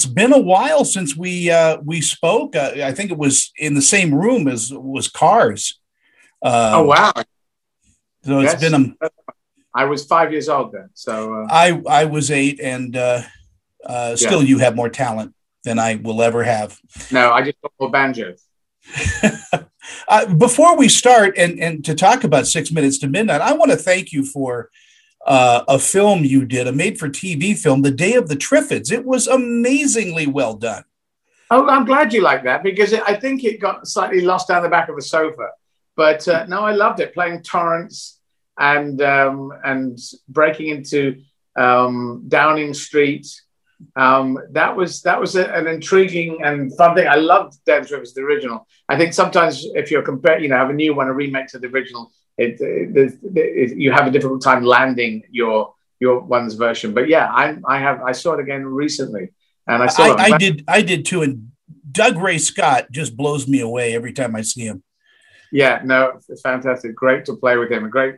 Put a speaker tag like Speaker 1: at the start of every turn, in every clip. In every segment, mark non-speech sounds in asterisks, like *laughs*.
Speaker 1: It's been a while since we uh, we spoke. Uh, I think it was in the same room as was Cars.
Speaker 2: Uh, oh wow!
Speaker 1: So it's been a.
Speaker 2: I was five years old then, so uh,
Speaker 1: I I was eight, and uh, uh, still yeah. you have more talent than I will ever have.
Speaker 2: No, I just more banjos. *laughs*
Speaker 1: uh, before we start and, and to talk about Six Minutes to Midnight, I want to thank you for uh, a film you did, a made for TV film, The Day of the Triffids. It was amazingly well done.
Speaker 2: Oh, I'm glad you like that because I think it got slightly lost down the back of a sofa. But uh, no, I loved it playing Torrance and um, and breaking into um, Downing Street um, that was that was a, an intriguing and fun thing. I loved Dance Rivers, the original. I think sometimes if you're comparing, you know, have a new one, a remake to the original, it, it, it, you have a difficult time landing your your one's version. But yeah, I I have I saw it again recently, and I saw
Speaker 1: I, I did I did too, and Dougray Scott just blows me away every time I see him.
Speaker 2: Yeah, no, it's fantastic. Great to play with him. Great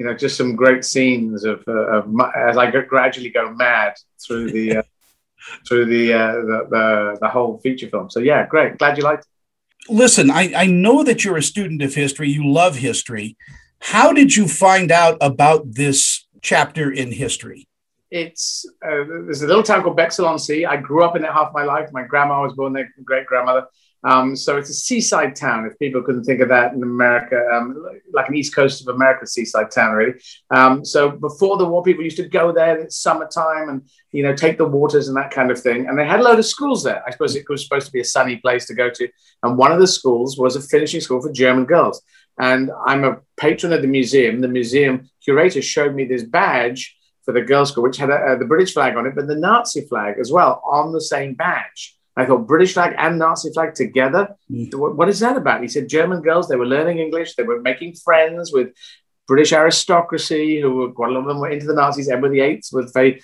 Speaker 2: you know, just some great scenes of, uh, of as I gradually go mad through the uh, *laughs* through the, uh, the, the the whole feature film. So yeah, great. Glad you liked it.
Speaker 1: Listen, I, I know that you're a student of history. You love history. How did you find out about this chapter in history?
Speaker 2: It's uh, there's a little town called Bexhill on Sea. I grew up in it half my life. My grandma was born there, great grandmother. Um, so it's a seaside town, if people couldn't think of that in America, um, like an East Coast of America seaside town, really. Um, so before the war, people used to go there. It's summertime, and you know, take the waters and that kind of thing. And they had a load of schools there. I suppose it was supposed to be a sunny place to go to. And one of the schools was a finishing school for German girls. And I'm a patron of the museum. The museum curator showed me this badge for the girls' school, which had a, the British flag on it, but the Nazi flag as well on the same badge. I thought British flag and Nazi flag together. Mm. What, what is that about? He said German girls, they were learning English, they were making friends with British aristocracy, who were quite a lot of them were into the Nazis. Edward VIII was very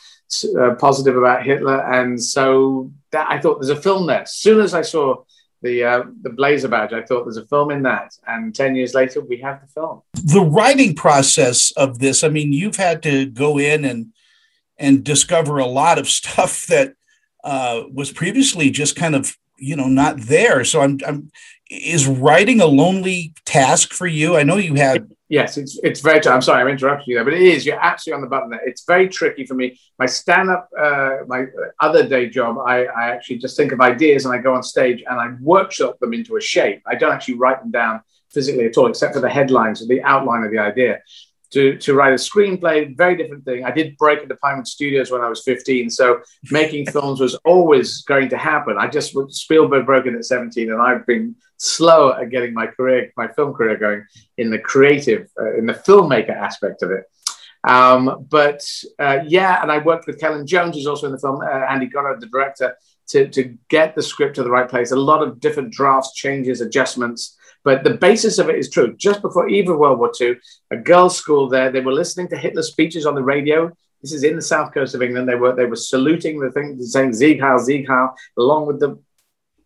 Speaker 2: uh, positive about Hitler, and so that I thought there's a film there. As soon as I saw the uh, the Blazer badge, I thought there's a film in that, and ten years later we have the film.
Speaker 1: The writing process of this, I mean, you've had to go in and and discover a lot of *laughs* stuff that uh, was previously just kind of you know not there. So I'm, I'm is writing a lonely task for you? I know you had.
Speaker 2: Yes, it's it's very. I'm sorry, I'm interrupting you there, but it is. You're absolutely on the button there. It's very tricky for me. My stand-up, uh, my other day job, I, I actually just think of ideas and I go on stage and I workshop them into a shape. I don't actually write them down physically at all, except for the headlines or the outline of the idea to, to write a screenplay, very different thing. I did break into Pinewood Studios when I was 15, so making *laughs* films was always going to happen. I just Spielberg broke in at 17, and I've been slow at getting my career, my film career going in the creative, uh, in the filmmaker aspect of it. Um, but uh, yeah, and I worked with Celyn Jones, who's also in the film, uh, Andy Goddard, the director, to, to get the script to the right place. A lot of different drafts, changes, adjustments. But the basis of it is true. Just before even World War II, a girls' school there, they were listening to Hitler's speeches on the radio. This is in the south coast of England. They were they were saluting the thing, saying Sieg Heil, Sieg Heil, along with the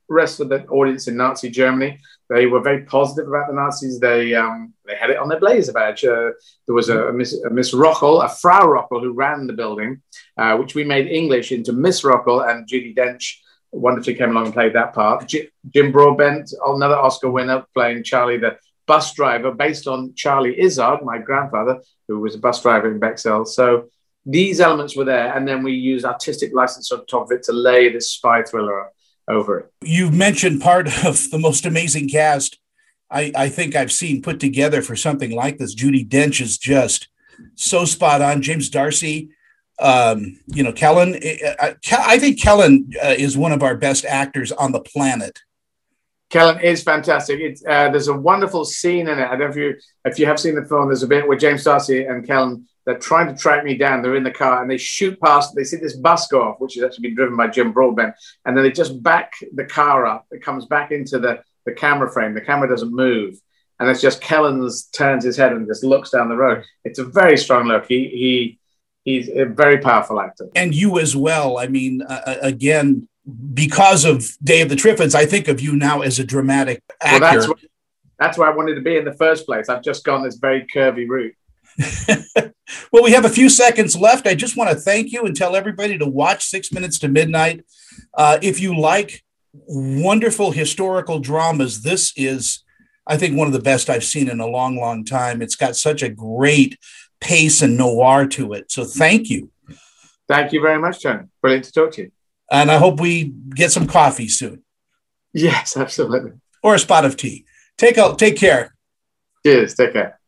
Speaker 2: rest of the audience in Nazi Germany. They were very positive about the Nazis. They um, they had it on their blazer badge. Uh, there was a, a, Miss, a Miss Rocholl, a Frau Rocholl, who ran the building, uh, which we made English into Miss Rocholl, and Judi Dench wonderfully came along and played that part. Jim Broadbent, another Oscar winner, playing Charlie, the bus driver, based on Charlie Izzard, my grandfather, who was a bus driver in Bexhill. So these elements were there, and then we used artistic license on top of it to lay this spy thriller over it.
Speaker 1: You've mentioned part of the most amazing cast I, I think I've seen put together for something like this. Judi Dench is just so spot on. James D'Arcy, um, you know, Celyn. I, I think Celyn uh, is one of our best actors on the planet.
Speaker 2: Celyn is fantastic. It's, uh, there's a wonderful scene in it. I don't know if you if you have seen the film. There's a bit where James D'Arcy and Celyn they're trying to track me down. They're in the car and they shoot past. They see this bus go off, which is actually been driven by Jim Broadbent, and then they just back the car up. It comes back into the the camera frame. The camera doesn't move, and it's just Celyn's turns his head and just looks down the road. It's a very strong look. He he he's a very powerful actor.
Speaker 1: And you as well. I mean, uh, uh, again, because of Day of the Triffids, I think of you now as a dramatic actor. Well,
Speaker 2: that's, what, that's where I wanted to be in the first place. I've just gone this very curvy route. *laughs*
Speaker 1: well, we have a few seconds left. I just want to thank you and tell everybody to watch Six Minutes to Midnight. Uh, if you like wonderful historical dramas, this is, I think, one of the best I've seen in a long, long time. It's got such a great pace and noir to it. So thank you.
Speaker 2: Thank you very much, John. Brilliant to talk to you.
Speaker 1: And I hope we get some coffee soon.
Speaker 2: Yes, absolutely.
Speaker 1: Or a spot of tea. Take a, take care.
Speaker 2: Cheers. Take care.